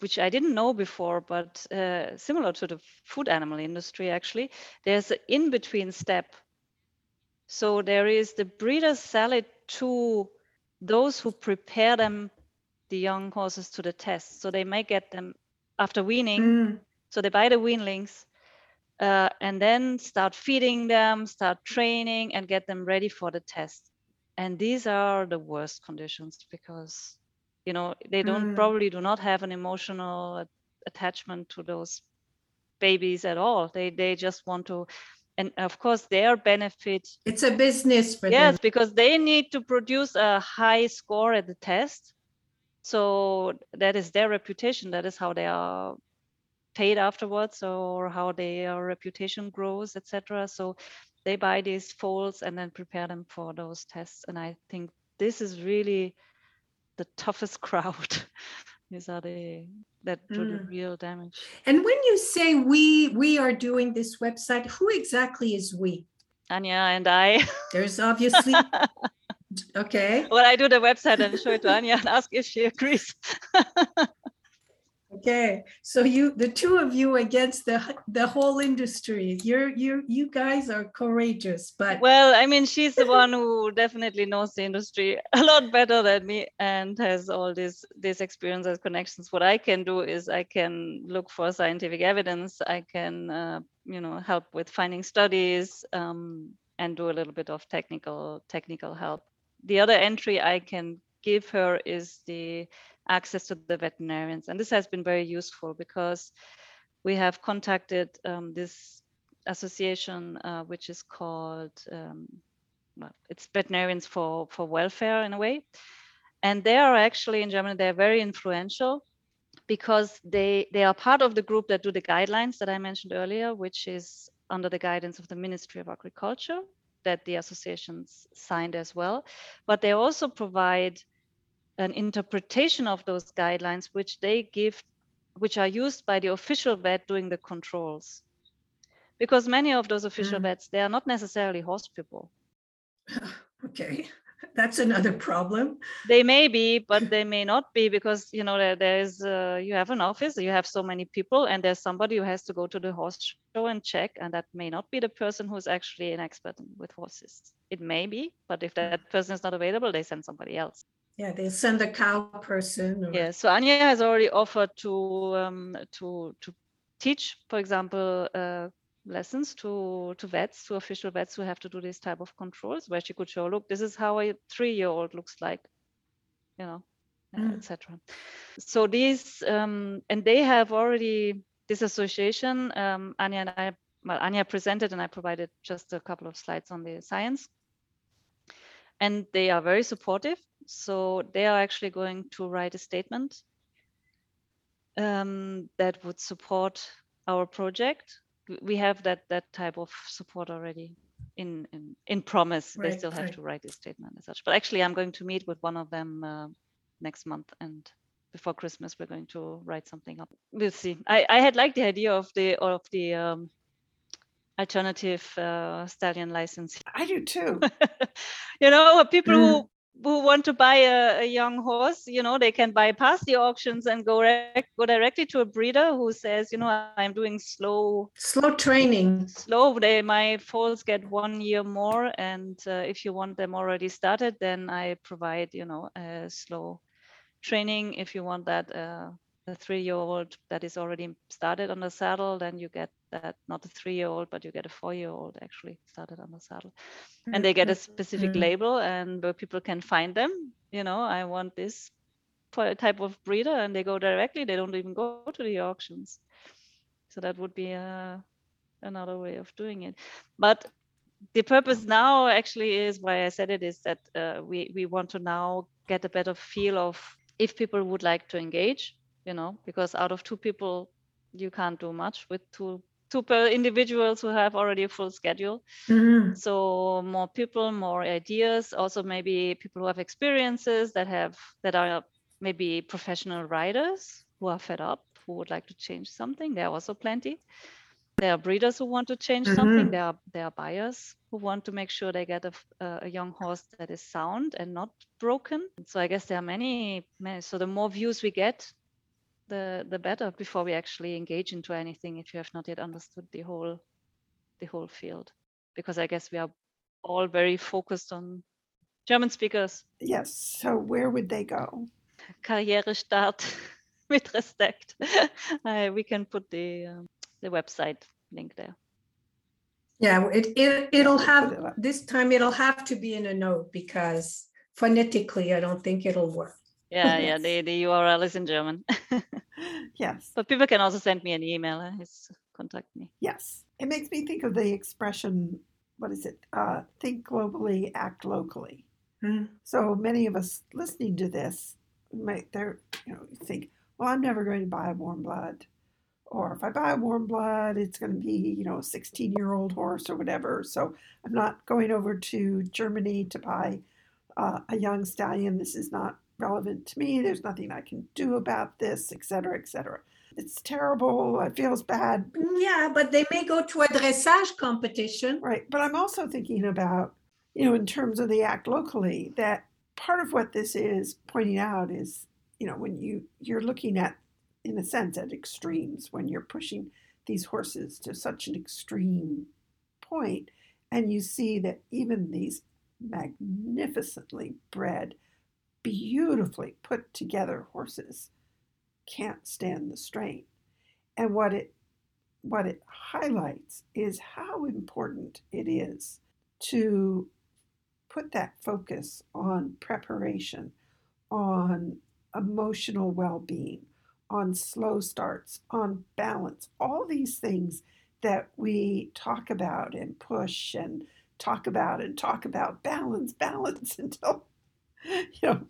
Speaker 2: which I didn't know before, but uh, similar to the food animal industry, actually, there's an in between step. So there is the breeders sell it to those who prepare them, the young horses, to the test. So they may get them after weaning. Mm. So they buy the weanlings uh, and then start feeding them, start training, and get them ready for the test. And these are the worst conditions because, you know, they don't mm. probably do not have an emotional attachment to those babies at all. They they just want to, and of course their benefit.
Speaker 3: It's a business for
Speaker 2: yes, them. Yes, because they need to produce a high score at the test. So that is their reputation. That is how they are paid afterwards or how their reputation grows etc so they buy these foals and then prepare them for those tests. And I think this is really the toughest [laughs] crowd. These are the that do the
Speaker 3: Mm.
Speaker 2: real damage.
Speaker 3: And when you say we we are doing this website, who exactly is we?
Speaker 2: Anya and I.
Speaker 3: There's obviously [laughs] okay.
Speaker 2: well, I do the website and show it to Anya and ask if she agrees. [laughs]
Speaker 3: Okay, so you, the two of you against the the whole industry. You're you you guys are courageous, but
Speaker 2: well, I mean, she's the one who definitely knows the industry [laughs] a lot better than me and has all this this experience and connections. What I can do is I can look for scientific evidence. I can, uh, you know, help with finding studies um, and do a little bit of technical technical help. The other entry I can give her is the access to the veterinarians, and this has been very useful because we have contacted um, this association uh, which is called um, well, it's veterinarians for for welfare in a way. And they are actually in germany they're very influential because they they are part of the group that do the guidelines that i mentioned earlier which is under the guidance of the ministry of agriculture that the associations signed as well. But they also provide an interpretation of those guidelines which they give which are used by the official vet doing the controls because many of those official
Speaker 3: Mm.
Speaker 2: vets they are not necessarily horse people [sighs]
Speaker 3: okay, [laughs] that's another problem.
Speaker 2: they may be but [laughs] they may not be because you know there, there's uh, you have an office you have so many people and there's somebody who has to go to the horse show and check and that may not be the person who's actually an expert with horses it may be but if that person is not available they send somebody else
Speaker 3: Yeah, they send a cow person. or-
Speaker 2: Yeah, so Anya has already offered to um, to to teach, for example, uh, lessons to to vets, to official vets who have to do this type of controls, where she could show, look, this is how a three-year-old looks like, you know, uh,
Speaker 3: Mm.
Speaker 2: etc. So these um, and they have already this association. Um, Anya and I, well, Anya presented and I provided just a couple of slides on the science and they are very supportive. So they are actually going to write a statement um, that would support our project. We have that that type of support already in in, in promise. they still have
Speaker 3: right.
Speaker 2: to write a statement as such. But actually, I'm going to meet with one of them uh, next month and. Before Christmas, we're going to write something up. We'll see. I, I had liked the idea of the of the um, alternative uh, stallion license
Speaker 1: I do too. [laughs]
Speaker 2: you know people
Speaker 3: Mm.
Speaker 2: who who want to buy a, a young horse you know they can bypass the auctions and go rec- go directly to a breeder who says you know i'm doing slow
Speaker 3: Slow training.
Speaker 2: slow they my foals get one year more and uh, if you want them already started then i provide you know a slow training if you want that uh, a three year old that is already started on the saddle then you get that not a three year old but you get a four year old actually started on the saddle. And they get a specific
Speaker 3: Mhm.
Speaker 2: label and where people can find them you know i want this type of breeder and they go directly they don't even go to the auctions. So that would be uh, another way of doing it. But the purpose now actually is why i said it is that uh, we we want to now get a better feel of if people would like to engage you know because out of two people you can't do much with two two per individuals who have already a full schedule.
Speaker 3: Mhm.
Speaker 2: so more people more ideas also maybe people who have experiences that have that are maybe professional riders who are fed up who would like to change something. There are also plenty. There are breeders who want to change something.
Speaker 3: Mhm.
Speaker 2: there are there are buyers who want to make sure they get a, a young horse that is sound and not broken. So i guess there are many, many so the more views we get the the better before we actually engage into anything if you have not yet understood the whole the whole field because i guess we are all very focused on german speakers
Speaker 1: Yes. So where would they go?
Speaker 2: Karrierestart [laughs] with respect [laughs] uh, we can put the um, the website link there
Speaker 3: Yeah, it, it, it'll have, this time it'll have to be in a note because phonetically, I don't think it'll work.
Speaker 2: Yeah yeah the, the url is in german [laughs]
Speaker 1: Yes.
Speaker 2: but people can also send me an email just contact me
Speaker 1: Yes. It makes me think of the expression, what is it? Uh, think globally, act locally.
Speaker 3: Mm.
Speaker 1: So many of us listening to this might they're you know think, well, I'm never going to buy a warm blood, or if I buy a warm blood, it's going to be, you know, a 16 year old horse or whatever. So I'm not going over to Germany to buy uh, a young stallion. This is not relevant to me. There's nothing I can do about this, et cetera, et cetera. It's terrible. It feels bad.
Speaker 3: Yeah, but they may go to a dressage competition.
Speaker 1: Right. But I'm also thinking about, you know, in terms of the act locally, that part of what this is pointing out is, you know, when you you're looking at in a sense, at extremes when you're pushing these horses to such an extreme point, and you see that even these magnificently bred, beautifully put together horses can't stand the strain. And what it what it highlights is how important it is to put that focus on preparation, on emotional well-being, on slow starts, on balance, all these things that we talk about and push and talk about and talk about balance, balance [laughs] until, [laughs] you know,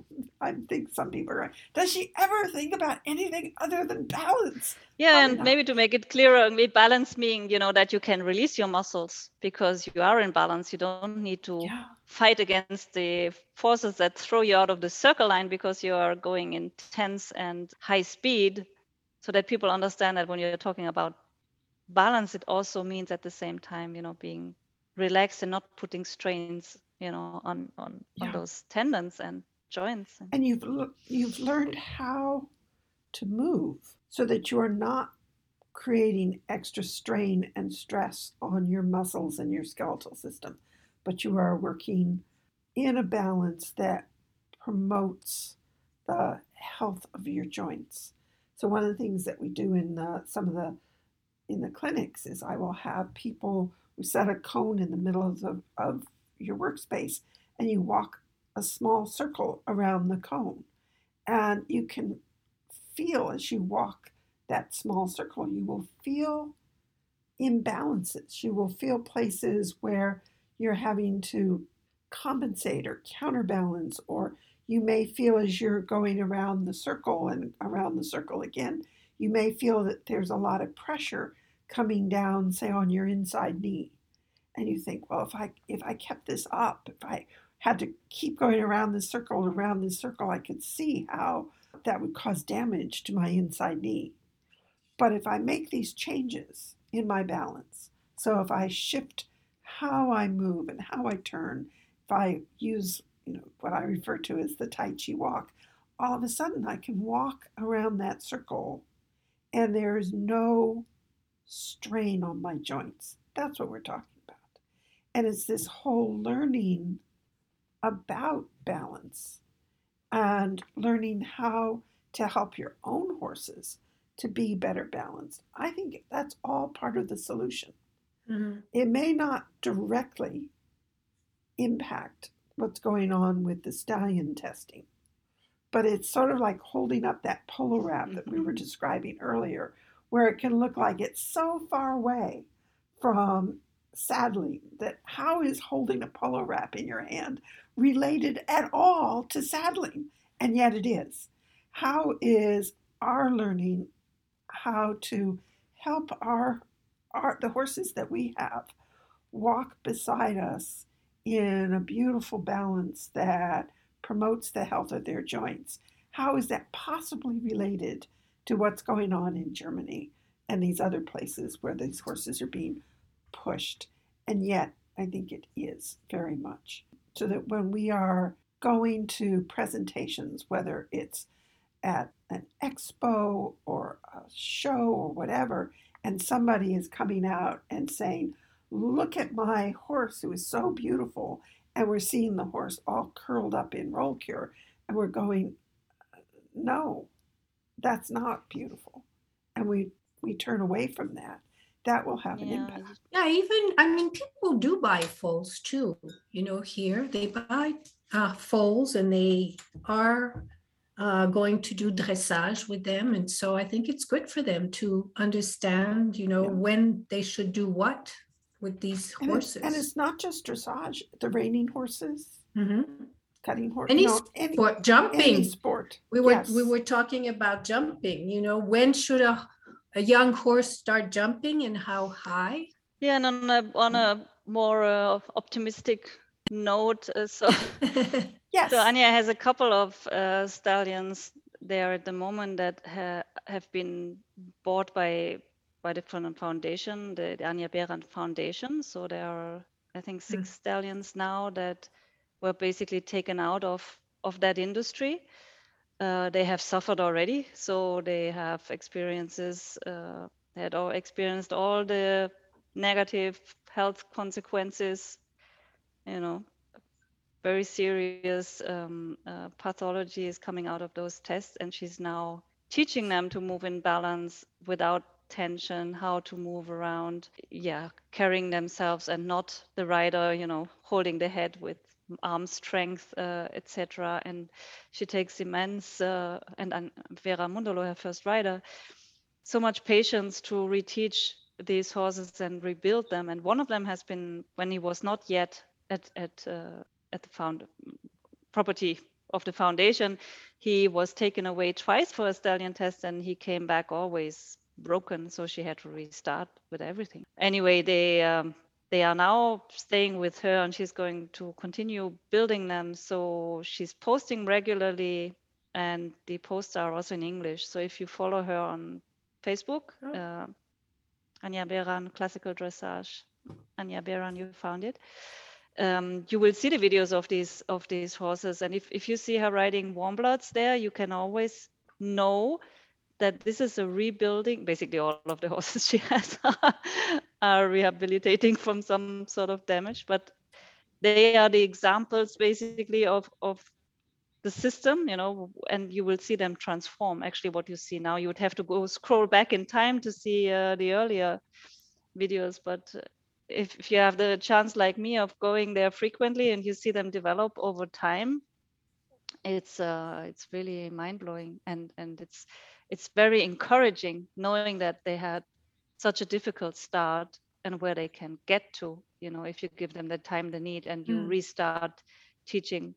Speaker 1: I think some people are, does she ever think about anything other than balance?
Speaker 2: Yeah, Probably and not. maybe to make it clearer, balance meaning, you know, that you can release your muscles because you are in balance. You don't need to yeah fight against the forces that throw you out of the circle line because you are going in tense and high speed so that people understand that when you're talking about balance it also means at the same time you know being relaxed and not putting strains you know on on, yeah. on those tendons and joints
Speaker 1: and you've you've learned how to move so that you are not creating extra strain and stress on your muscles and your skeletal system but you are working in a balance that promotes the health of your joints. So one of the things that we do in the, some of the in the clinics is I will have people we set a cone in the middle of the of your workspace and you walk a small circle around the cone and you can feel as you walk that small circle you will feel imbalances you will feel places where you're having to compensate or counterbalance, or you may feel as you're going around the circle and around the circle again, you may feel that there's a lot of pressure coming down, say, on your inside knee. And you think, well, if I if I kept this up, if I had to keep going around the circle, around the circle, I could see how that would cause damage to my inside knee. But if I make these changes in my balance, so if I shift how I move and how I turn, if I use you know what I refer to as the Tai Chi walk, all of a sudden I can walk around that circle and there's no strain on my joints. That's what we're talking. And it's this whole learning about balance and learning how to help your own horses to be better balanced. I think that's all part of the solution. Mm-hmm. It may not directly impact what's going on with the stallion testing, but it's sort of like holding up that polo wrap that we were mm-hmm. describing earlier, where it can look like it's so far away from saddling that how is holding a polo wrap in your hand related at all to saddling? And yet it is. How is our learning how to help our our, the horses that we have walk beside us in a beautiful balance that promotes the health of their joints. How is that possibly related to what's going on in Germany and these other places where these horses are being pushed? And yet, I think it is very much. So that when we are going to presentations, whether it's at an expo or a show or whatever, and somebody is coming out and saying, Look at my horse who is so beautiful. And we're seeing the horse all curled up in Rollkur. And we're going, No, that's not beautiful. And we, we turn away from that. That will have an impact.
Speaker 3: Yeah, even, I mean, people do buy foals too. You know, here they buy uh, foals and they are uh, going to do dressage with them. And so I think it's good for them to understand, you know, yeah. when they should do what with these
Speaker 1: and
Speaker 3: horses.
Speaker 1: It's, and it's not just dressage, the reining horses. Mm-hmm. Cutting horse,
Speaker 3: any no, sport, any, jumping,
Speaker 1: any sport.
Speaker 3: We were yes. we were talking about jumping. You know, when should a a young horse start jumping and how high?
Speaker 2: Yeah, and on a, on a more uh, optimistic note, uh, so [laughs]
Speaker 1: Yes.
Speaker 2: so Anya has a couple of uh, stallions there at the moment that ha- have been bought by by different foundation, the, the Anja Beran Foundation. So there are, I think, six stallions now that were basically taken out of of that industry. Uh, they have suffered already, so they have experiences. Uh, they had all experienced all the negative health consequences. You know, very serious um, uh, pathology is coming out of those tests, and she's now teaching them to move in balance without tension, how to move around, yeah, carrying themselves and not the rider, you know, holding the head with arm strength, uh, etc. And she takes immense, uh, and, and Vera Mundolo, her first rider, so much patience to reteach these horses and rebuild them. And one of them has been when he was not yet at at uh, at the found property of the foundation, he was taken away twice for a stallion test, and he came back always broken so she had to restart with everything anyway they um, they are now staying with her and she's going to continue building them. So she's posting regularly and the posts are also in english. So if you follow her on facebook
Speaker 3: Oh.
Speaker 2: uh, anya beran classical dressage anya beran you found it. Um, you will see the videos of these of these horses. And if, if you see her riding warm bloods there you can always know that this is a rebuilding basically all of the horses [laughs] she has. are rehabilitating from some sort of damage but they are the examples basically of of the system you know and you will see them transform actually what you see now. You would have to go scroll back in time to see uh, the earlier videos but if, if you have the chance like me of going there frequently and you see them develop over time it's uh it's really mind blowing and and it's it's very encouraging knowing that they had such a difficult start and where they can get to you know if you give them the time they need and you
Speaker 3: Mm.
Speaker 2: restart teaching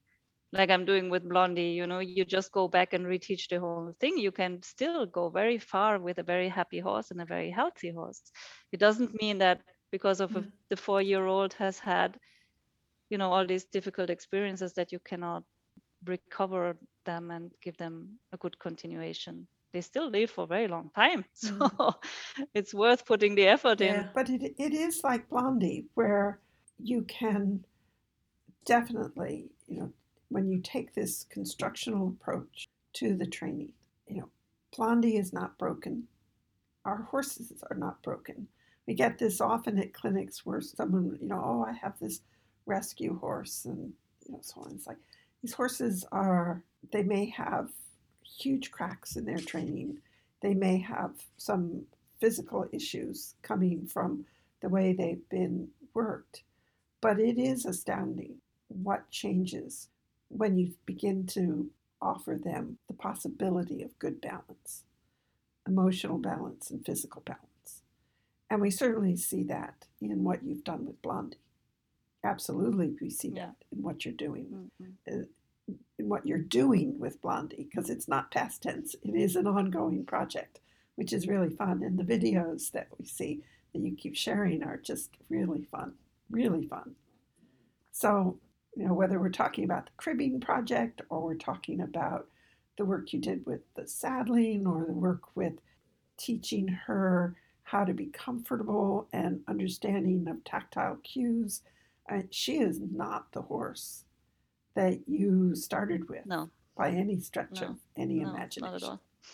Speaker 2: like i'm doing with blondie you know you just go back and reteach the whole thing you can still go very far with a very happy horse and a very healthy horse it doesn't mean that because of a,
Speaker 3: Mm.
Speaker 2: the four year old has had you know all these difficult experiences that you cannot recover them and give them a good continuation they still live for a very long time [laughs] so mm. it's worth putting the effort in
Speaker 3: Yeah.
Speaker 1: But it, it is like Blondie, where you can definitely, you know, when you take this constructional approach to the training, you know, Blondie is not broken. Our horses are not broken. We get this often at clinics where someone, you know, oh, I have this rescue horse, and you know, so on. It's like these horses are, they may have huge cracks in their training. They may have some physical issues coming from the way they've been worked. But it is astounding what changes when you begin to offer them the possibility of good balance, emotional balance, and physical balance. And we certainly see that in what you've done with Blondie. Absolutely, we see
Speaker 2: Yeah.
Speaker 1: that in what you're doing
Speaker 2: Mhm.
Speaker 1: What you're doing with Blondie because it's not past tense. It is an ongoing project, which is really fun. And the videos that we see that you keep sharing are just really fun, really fun. So, you know, whether we're talking about the cribbing project or we're talking about the work you did with the saddling or the work with teaching her how to be comfortable and understanding of tactile cues, uh, she is not the horse that you started with
Speaker 2: no
Speaker 1: by any stretch
Speaker 2: No,
Speaker 1: of any
Speaker 2: no
Speaker 1: imagination.
Speaker 2: not at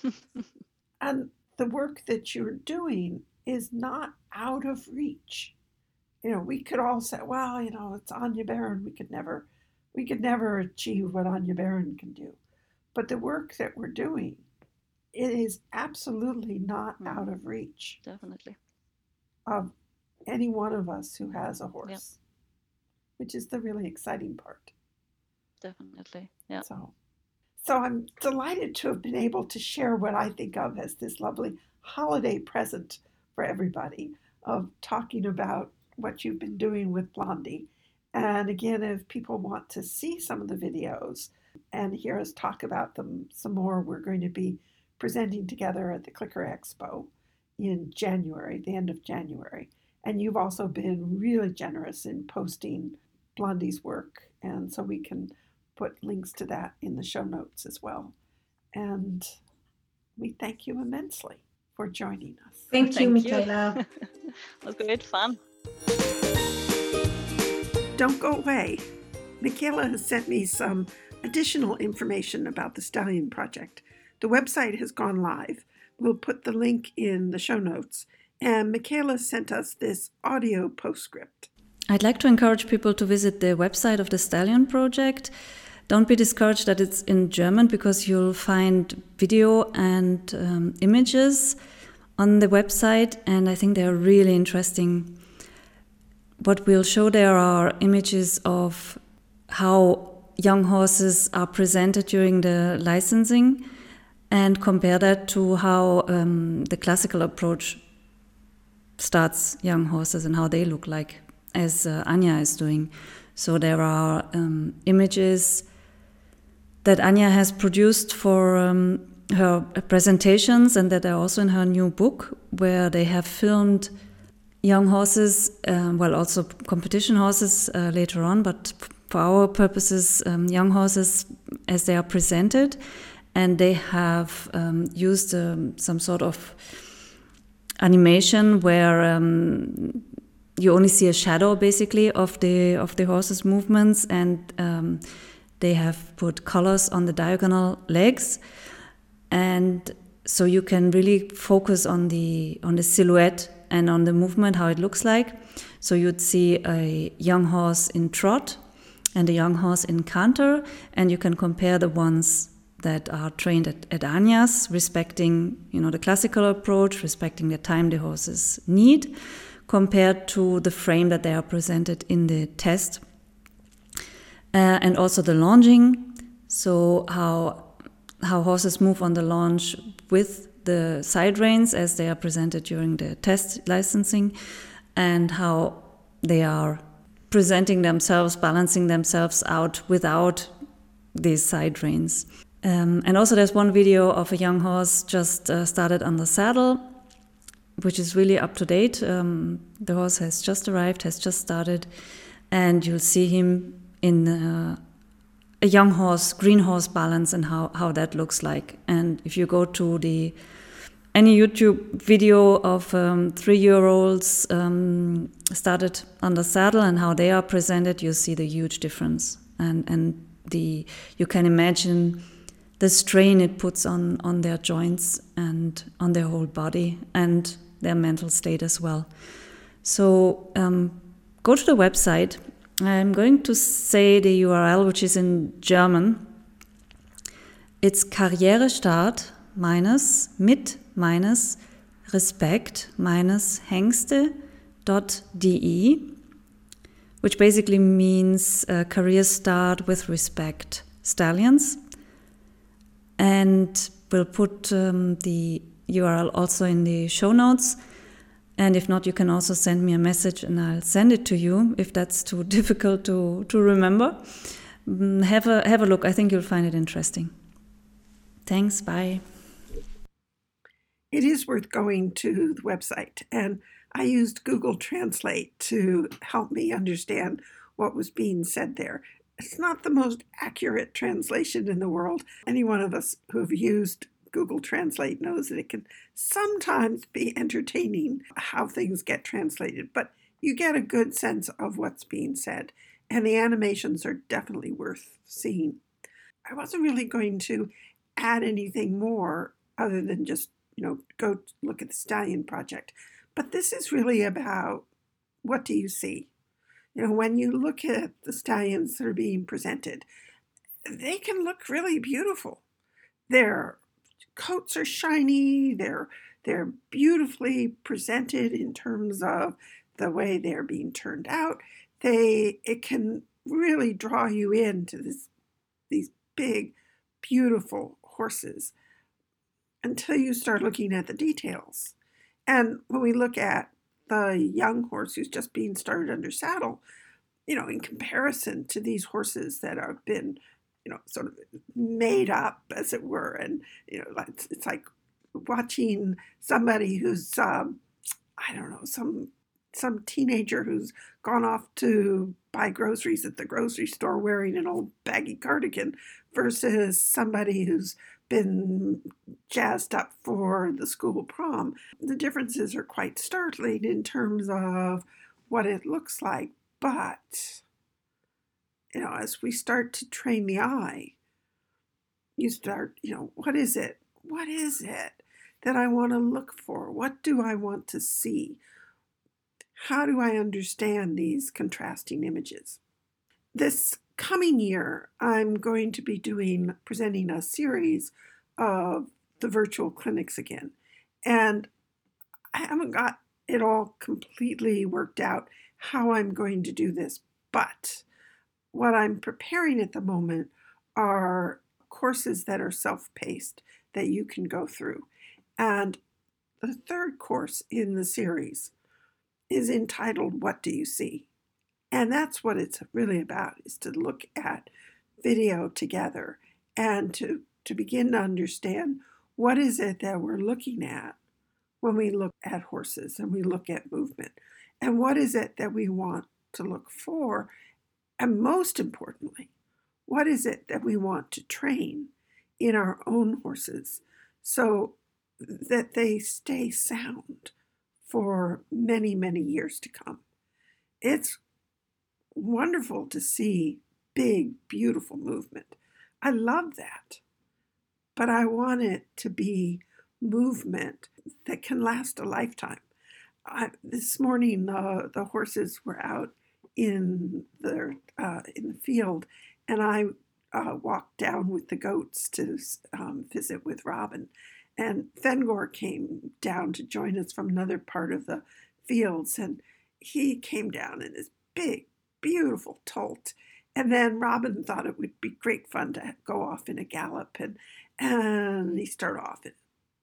Speaker 2: all [laughs]
Speaker 1: And the work that you're doing is not out of reach. You know, we could all say, well, you know, it's Anya Beran. We could never, we could never achieve what Anya Beran can do. But the work that we're doing, it is absolutely not
Speaker 2: Mhm.
Speaker 1: out of reach
Speaker 2: definitely
Speaker 1: of any one of us who has a horse, which is the really exciting part.
Speaker 2: Definitely yeah
Speaker 1: So, so I'm delighted to have been able to share what I think of as this lovely holiday present for everybody of talking about what you've been doing with Blondie. And again, if people want to see some of the videos and hear us talk about them some more, we're going to be presenting together at the Clicker Expo in January, the end of January. And you've also been really generous in posting Blondie's work. And so we can put links to that in the show notes as well. And we thank you immensely for joining us.
Speaker 3: Thank, thank you, Michaela. [laughs]
Speaker 4: it was great fun.
Speaker 1: Don't go away. Michaela has sent me some additional information about the Stallion Project. The website has gone live. We'll put the link in the show notes. And Michaela sent us this audio postscript.
Speaker 2: I'd like to encourage people to visit the website of the Stallion Project. Don't be discouraged that it's in German because you'll find video and um, images on the website, and I think they are really interesting. What we'll show there are images of how young horses are presented during the licensing and compare that to how um, the classical approach starts young horses and how they look like, as uh, Anya is doing. So there are um, images that Anya has produced for um, her presentations and that are also in her new book, where they have filmed young horses, um, well, also competition horses uh, later on, but for our purposes, um, young horses as they are presented. And they have um, used um, some sort of animation where um, you only see a shadow basically of the of the horse's movements and um, they have put colors on the diagonal legs, and so you can really focus on the on the silhouette and on the movement, how it looks like. So you'd see a young horse in trot and a young horse in canter, and you can compare the ones that are trained at, at Anyas, respecting you know the classical approach, respecting the time the horses need, compared to the frame that they are presented in the test uh, and also the lunging. So how how horses move on the lunge with the side reins as they are presented during the test licensing, and how they are presenting themselves, balancing themselves out without these side reins. Um, and also, there's one video of a young horse just uh, started on the saddle, which is really up to date. Um, the horse has just arrived, has just started, and you'll see him in uh, a young horse, green horse balance and how, how that looks like. And if you go to the any YouTube video of um, three year olds um, started the saddle and how they are presented, you see the huge difference. And, and the you can imagine the strain it puts on, on their joints and on their whole body and their mental state as well. So um, go to the website I'm going to say the URL, which is in German. It's Karrierestart minus mit minus respect minus hengste.de, which basically means uh, career start with respect stallions. And we'll put um, the URL also in the show notes. And if not, you can also send me a message and I'll send it to you if that's too [laughs] difficult to, to remember. Mm, have a, have a look. I think you'll find it interesting. Thanks. Bye.
Speaker 1: It is worth going to the website. And I used Google Translate to help me understand what was being said there. It's not the most accurate translation in the world. Any one of us who have used Google Translate knows that it can sometimes be entertaining how things get translated, but you get a good sense of what's being said, and the animations are definitely worth seeing. I wasn't really going to add anything more other than just, you know, go look at the Stallion Project. But this is really about what do you see? You know, when you look at the stallions that are being presented, they can look really beautiful. They're coats are shiny, they're they're beautifully presented in terms of the way they're being turned out. They it can really draw you into this these big, beautiful horses until you start looking at the details. And when we look at the young horse who's just being started under saddle, you know, in comparison to these horses that have been you know, sort of made up, as it were. And, you know, it's, it's like watching somebody who's, um, I don't know, some some teenager who's gone off to buy groceries at the grocery store wearing an old baggy cardigan versus somebody who's been jazzed up for the school prom. The differences are quite startling in terms of what it looks like, but you know, as we start to train the eye, you start, you know, what is it? What is it that I want to look for? What do I want to see? How do I understand these contrasting images? This coming year, I'm going to be doing, presenting a series of the virtual clinics again. And I haven't got it all completely worked out how I'm going to do this, but what I'm preparing at the moment are courses that are self paced that you can go through. And the third course in the series is entitled What Do You See? And that's what it's really about is to look at video together and to, to begin to understand what is it that we're looking at when we look at horses and we look at movement and what is it that we want to look for and most importantly, what is it that we want to train in our own horses so that they stay sound for many, many years to come? It's wonderful to see big, beautiful movement. I love that. But I want it to be movement that can last a lifetime. I, this morning, uh, the horses were out in the uh, in the field, and I uh, walked down with the goats to um, visit with Robin, and Fengur came down to join us from another part of the fields, and he came down in his big, beautiful tolt. And then Robin thought it would be great fun to go off in a gallop, and and he started off in a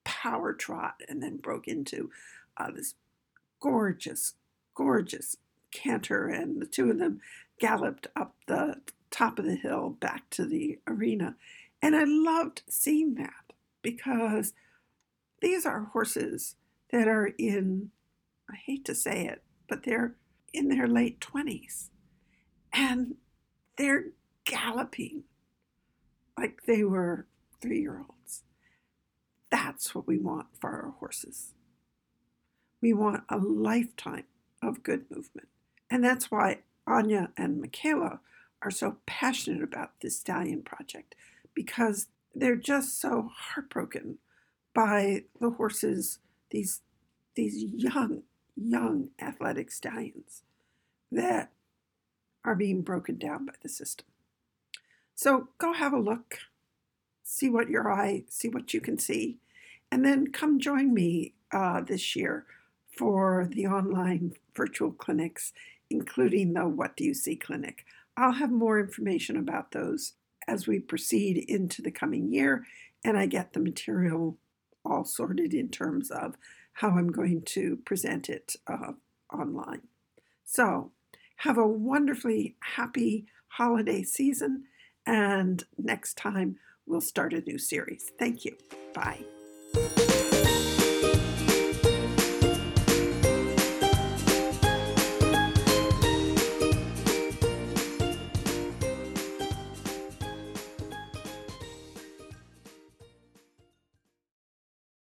Speaker 1: power trot, and then broke into uh, this gorgeous, gorgeous canter, and the two of them galloped up the top of the hill back to the arena. And I loved seeing that because these are horses that are in, I hate to say it, but they're in their late 20s. And they're galloping like they were three year olds. That's what we want for our horses. We want a lifetime of good movement. And that's why Anya and Michaela are so passionate about this stallion project because they're just so heartbroken by the horses, these, these young, young athletic stallions that are being broken down by the system. So go have a look, see what your eye, see what you can see, and then come join me uh, this year for the online virtual clinics including the What Do You See clinic. I'll have more information about those as we proceed into the coming year and I get the material all sorted in terms of how I'm going to present it uh, online. So, have a wonderfully happy holiday season, and next time we'll start a new series. Thank you. Bye.